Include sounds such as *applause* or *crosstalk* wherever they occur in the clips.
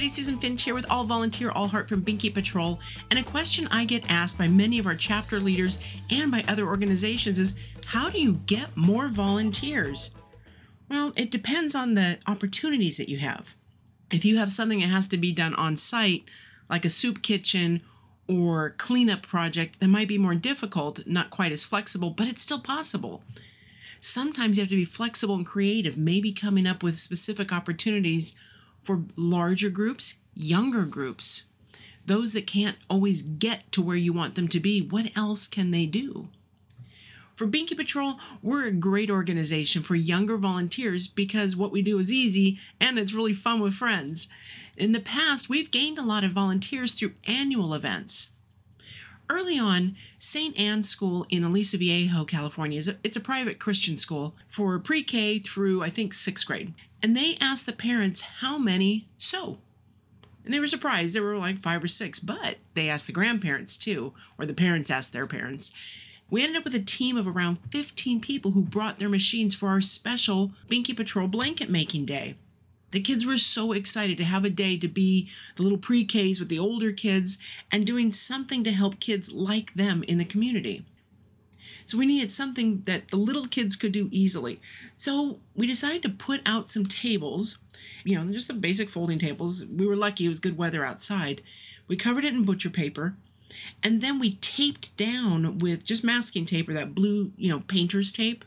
everybody, Susan Finch here with All Volunteer All Heart from Binky Patrol. And a question I get asked by many of our chapter leaders and by other organizations is how do you get more volunteers? Well, it depends on the opportunities that you have. If you have something that has to be done on site, like a soup kitchen or cleanup project, that might be more difficult, not quite as flexible, but it's still possible. Sometimes you have to be flexible and creative, maybe coming up with specific opportunities for larger groups, younger groups, those that can't always get to where you want them to be. What else can they do? For Binky Patrol, we're a great organization for younger volunteers because what we do is easy and it's really fun with friends. In the past, we've gained a lot of volunteers through annual events. Early on, St. Anne's School in Aliso Viejo, California, is a, it's a private Christian school for pre-K through I think sixth grade and they asked the parents how many sew. And they were surprised. There were like five or six, but they asked the grandparents too, or the parents asked their parents. We ended up with a team of around 15 people who brought their machines for our special Binky Patrol blanket making day. The kids were so excited to have a day to be the little pre Ks with the older kids and doing something to help kids like them in the community. So we needed something that the little kids could do easily. So we decided to put out some tables, you know, just some basic folding tables. We were lucky it was good weather outside. We covered it in butcher paper. And then we taped down with just masking tape or that blue, you know, painter's tape,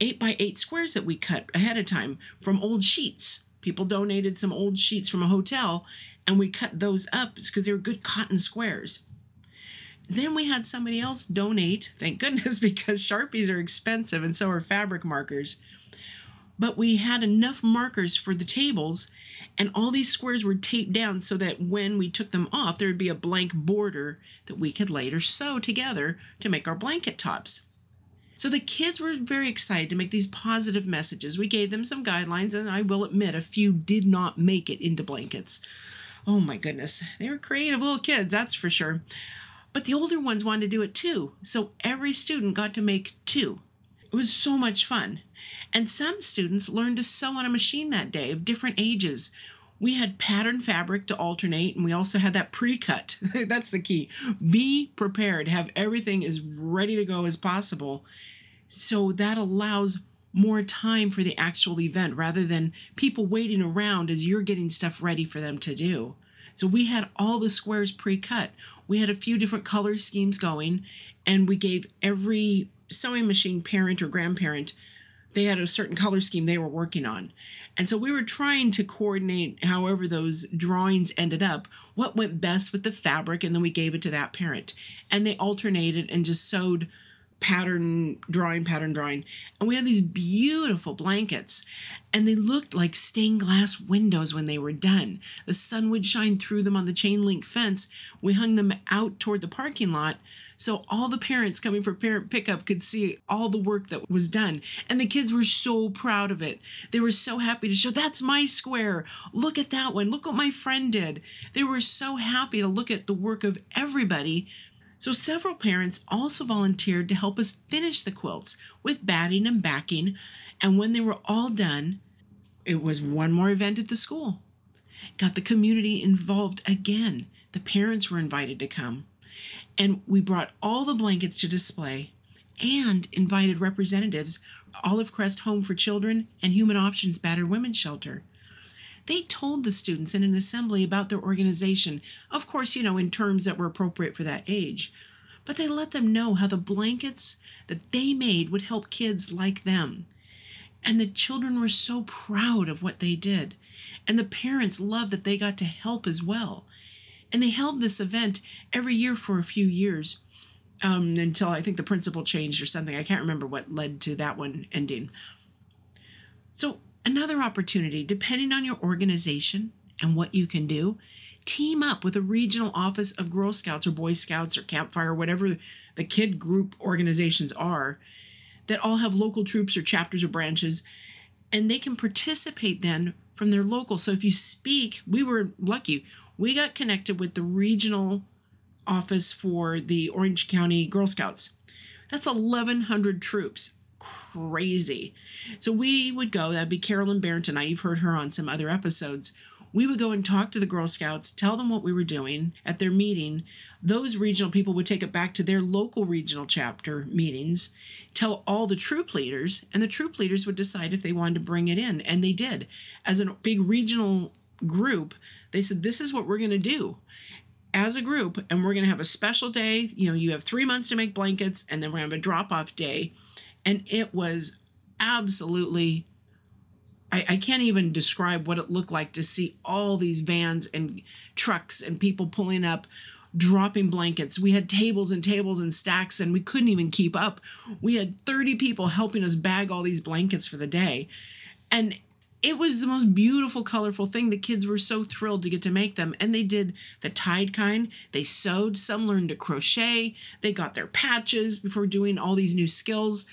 eight by eight squares that we cut ahead of time from old sheets. People donated some old sheets from a hotel, and we cut those up because they were good cotton squares. Then we had somebody else donate, thank goodness, *laughs* because Sharpies are expensive and so are fabric markers. But we had enough markers for the tables, and all these squares were taped down so that when we took them off, there would be a blank border that we could later sew together to make our blanket tops. So the kids were very excited to make these positive messages. We gave them some guidelines, and I will admit a few did not make it into blankets. Oh my goodness, they were creative little kids, that's for sure. But the older ones wanted to do it too. So every student got to make two. It was so much fun. And some students learned to sew on a machine that day of different ages. We had pattern fabric to alternate, and we also had that pre cut. *laughs* That's the key. Be prepared, have everything as ready to go as possible. So that allows more time for the actual event rather than people waiting around as you're getting stuff ready for them to do. So we had all the squares pre-cut. We had a few different color schemes going, and we gave every sewing machine parent or grandparent they had a certain color scheme they were working on. And so we were trying to coordinate however those drawings ended up, what went best with the fabric, and then we gave it to that parent. And they alternated and just sewed pattern drawing, pattern drawing. And we had these beautiful blankets, and they looked like stained glass windows when they were done. The sun would shine through them on the chain link fence. We hung them out toward the parking lot so all the parents coming for parent pickup could see all the work that was done. And the kids were so proud of it. They were so happy to show, that's my square. Look at that one. Look what my friend did. They were so happy to look at the work of everybody so several parents also volunteered to help us finish the quilts with batting and backing. And when they were all done, it was one more event at the school. Got the community involved again. The parents were invited to come. And we brought all the blankets to display and invited representatives Olive Crest Home for Children and Human Options Battered Women's Shelter. They told the students in an assembly about their organization, of course, you know, in terms that were appropriate for that age. But they let them know how the blankets that they made would help kids like them. And the children were so proud of what they did. And the parents loved that they got to help as well. And they held this event every year for a few years um, until I think the principal changed or something. I can't remember what led to that one ending. So Another opportunity, depending on your organization and what you can do, team up with a regional office of Girl Scouts or Boy Scouts or Campfire, whatever the kid group organizations are, that all have local troops or chapters or branches, and they can participate then from their local. So if you speak, we were lucky. We got connected with the regional office for the Orange County Girl Scouts. That's 1,100 troops crazy. So we would go, that'd be Carolyn Barrington. I, you've heard her on some other episodes. We would go and talk to the Girl Scouts, tell them what we were doing at their meeting. Those regional people would take it back to their local regional chapter meetings, tell all the troop leaders, and the troop leaders would decide if they wanted to bring it in. And they did. As a big regional group, they said, This is what we're going to do as a group, and we're going to have a special day. You know, you have three months to make blankets, and then we're going to have a drop off day. And it was absolutely I, I can't even describe what it looked like to see all these vans and trucks and people pulling up dropping blankets. We had tables and tables and stacks, and we couldn't even keep up. We had 30 people helping us bag all these blankets for the day. And it was the most beautiful, colorful thing. The kids were so thrilled to get to make them. And they did the tied kind. They sewed, some learned to crochet, they got their patches before doing all these new skills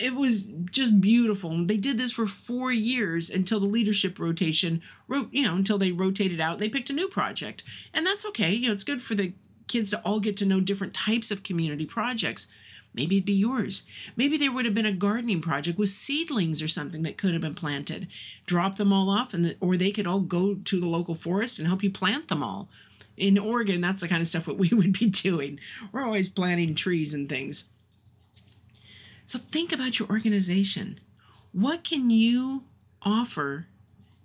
it was just beautiful. They did this for four years until the leadership rotation wrote, you know, until they rotated out. They picked a new project, and that's okay. You know, it's good for the kids to all get to know different types of community projects. Maybe it'd be yours. Maybe there would have been a gardening project with seedlings or something that could have been planted. Drop them all off, and the, or they could all go to the local forest and help you plant them all. In Oregon, that's the kind of stuff what we *laughs* would be doing. We're always planting trees and things. So think about your organization. What can you offer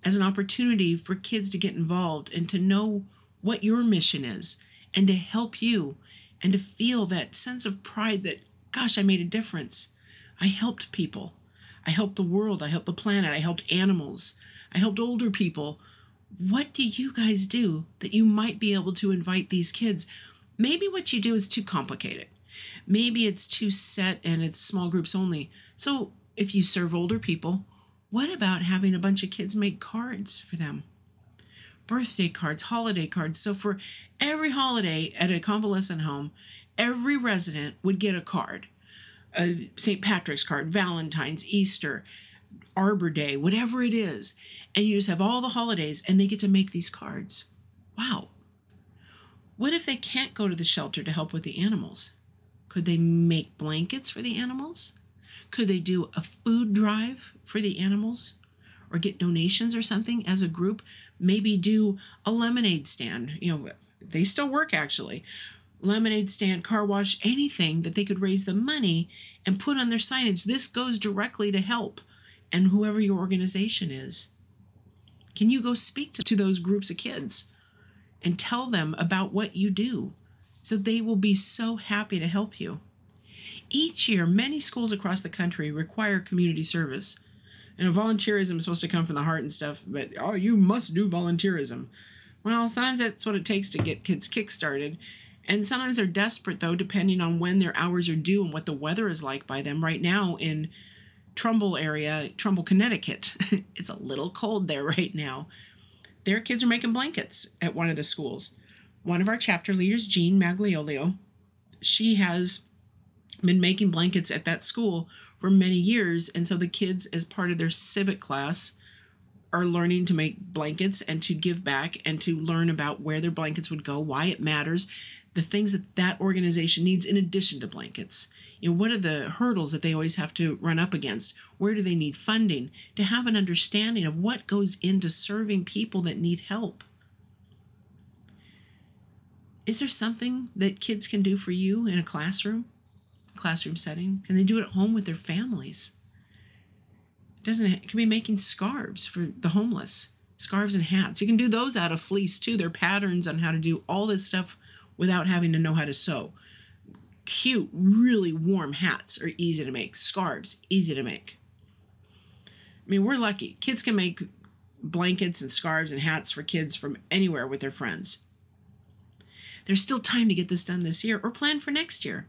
as an opportunity for kids to get involved and to know what your mission is and to help you and to feel that sense of pride that, gosh, I made a difference. I helped people. I helped the world. I helped the planet. I helped animals. I helped older people. What do you guys do that you might be able to invite these kids? Maybe what you do is too complicated. Maybe it's too set and it's small groups only. So if you serve older people, what about having a bunch of kids make cards for them? Birthday cards, holiday cards. So for every holiday at a convalescent home, every resident would get a card a St. Patrick's card, Valentine's, Easter, Arbor Day, whatever it is. And you just have all the holidays and they get to make these cards. Wow. What if they can't go to the shelter to help with the animals? Could they make blankets for the animals? Could they do a food drive for the animals? Or get donations or something as a group? Maybe do a lemonade stand. You know, they still work actually. Lemonade stand, car wash, anything that they could raise the money and put on their signage. This goes directly to help and whoever your organization is. Can you go speak to, to those groups of kids and tell them about what you do? So they will be so happy to help you. Each year, many schools across the country require community service. And volunteerism is supposed to come from the heart and stuff, but oh, you must do volunteerism. Well, sometimes that's what it takes to get kids kick-started. And sometimes they're desperate, though, depending on when their hours are due and what the weather is like by them. Right now in Trumbull area, Trumbull, Connecticut, *laughs* it's a little cold there right now. Their kids are making blankets at one of the schools one of our chapter leaders, Jean Magliolio, she has been making blankets at that school for many years. And so the kids, as part of their civic class, are learning to make blankets and to give back and to learn about where their blankets would go, why it matters, the things that that organization needs in addition to blankets. You know, what are the hurdles that they always have to run up against? Where do they need funding? To have an understanding of what goes into serving people that need help is there something that kids can do for you in a classroom classroom setting? Can they do it at home with their families? Doesn't it can be making scarves for the homeless scarves and hats. You can do those out of fleece too. They're patterns on how to do all this stuff without having to know how to sew. Cute really warm hats are easy to make. Scarves easy to make. I mean we're lucky. Kids can make blankets and scarves and hats for kids from anywhere with their friends there's still time to get this done this year or plan for next year.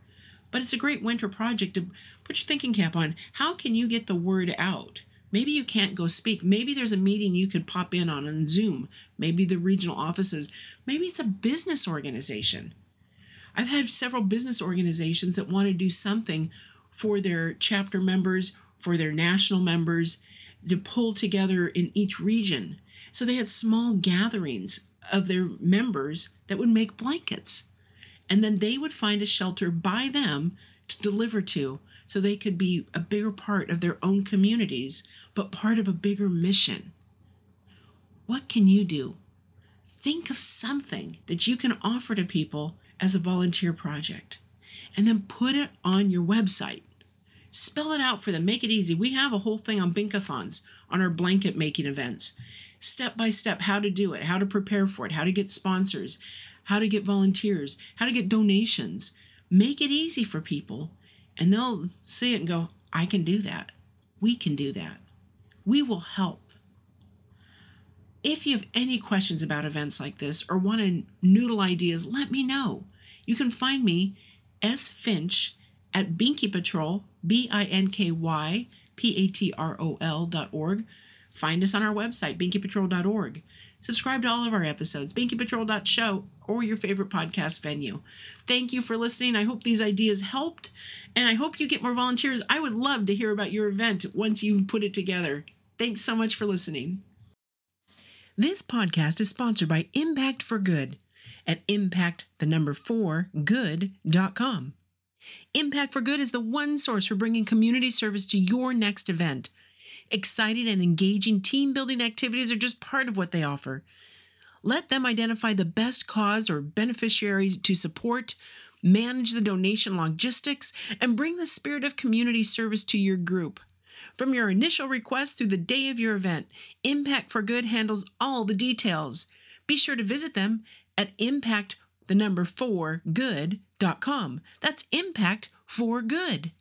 But it's a great winter project to put your thinking cap on. How can you get the word out? Maybe you can't go speak. Maybe there's a meeting you could pop in on on Zoom. Maybe the regional offices. Maybe it's a business organization. I've had several business organizations that want to do something for their chapter members, for their national members, to pull together in each region. So they had small gatherings of their members that would make blankets. And then they would find a shelter by them to deliver to so they could be a bigger part of their own communities, but part of a bigger mission. What can you do? Think of something that you can offer to people as a volunteer project and then put it on your website. Spell it out for them, make it easy. We have a whole thing on Binkathons on our blanket making events. Step by step, how to do it, how to prepare for it, how to get sponsors, how to get volunteers, how to get donations. Make it easy for people, and they'll see it and go, I can do that. We can do that. We will help. If you have any questions about events like this or want to noodle ideas, let me know. You can find me, S. Finch, at Binky Patrol, B I N K Y P A T R O L dot org. Find us on our website, binkypatrol.org. Subscribe to all of our episodes, binkypatrol.show, or your favorite podcast venue. Thank you for listening. I hope these ideas helped, and I hope you get more volunteers. I would love to hear about your event once you've put it together. Thanks so much for listening. This podcast is sponsored by Impact for Good at impact the number 4 good.com. Impact for Good is the one source for bringing community service to your next event. Exciting and engaging team building activities are just part of what they offer. Let them identify the best cause or beneficiary to support, manage the donation logistics, and bring the spirit of community service to your group. From your initial request through the day of your event, Impact for Good handles all the details. Be sure to visit them at impact the number 4 good.com. That's impact for good.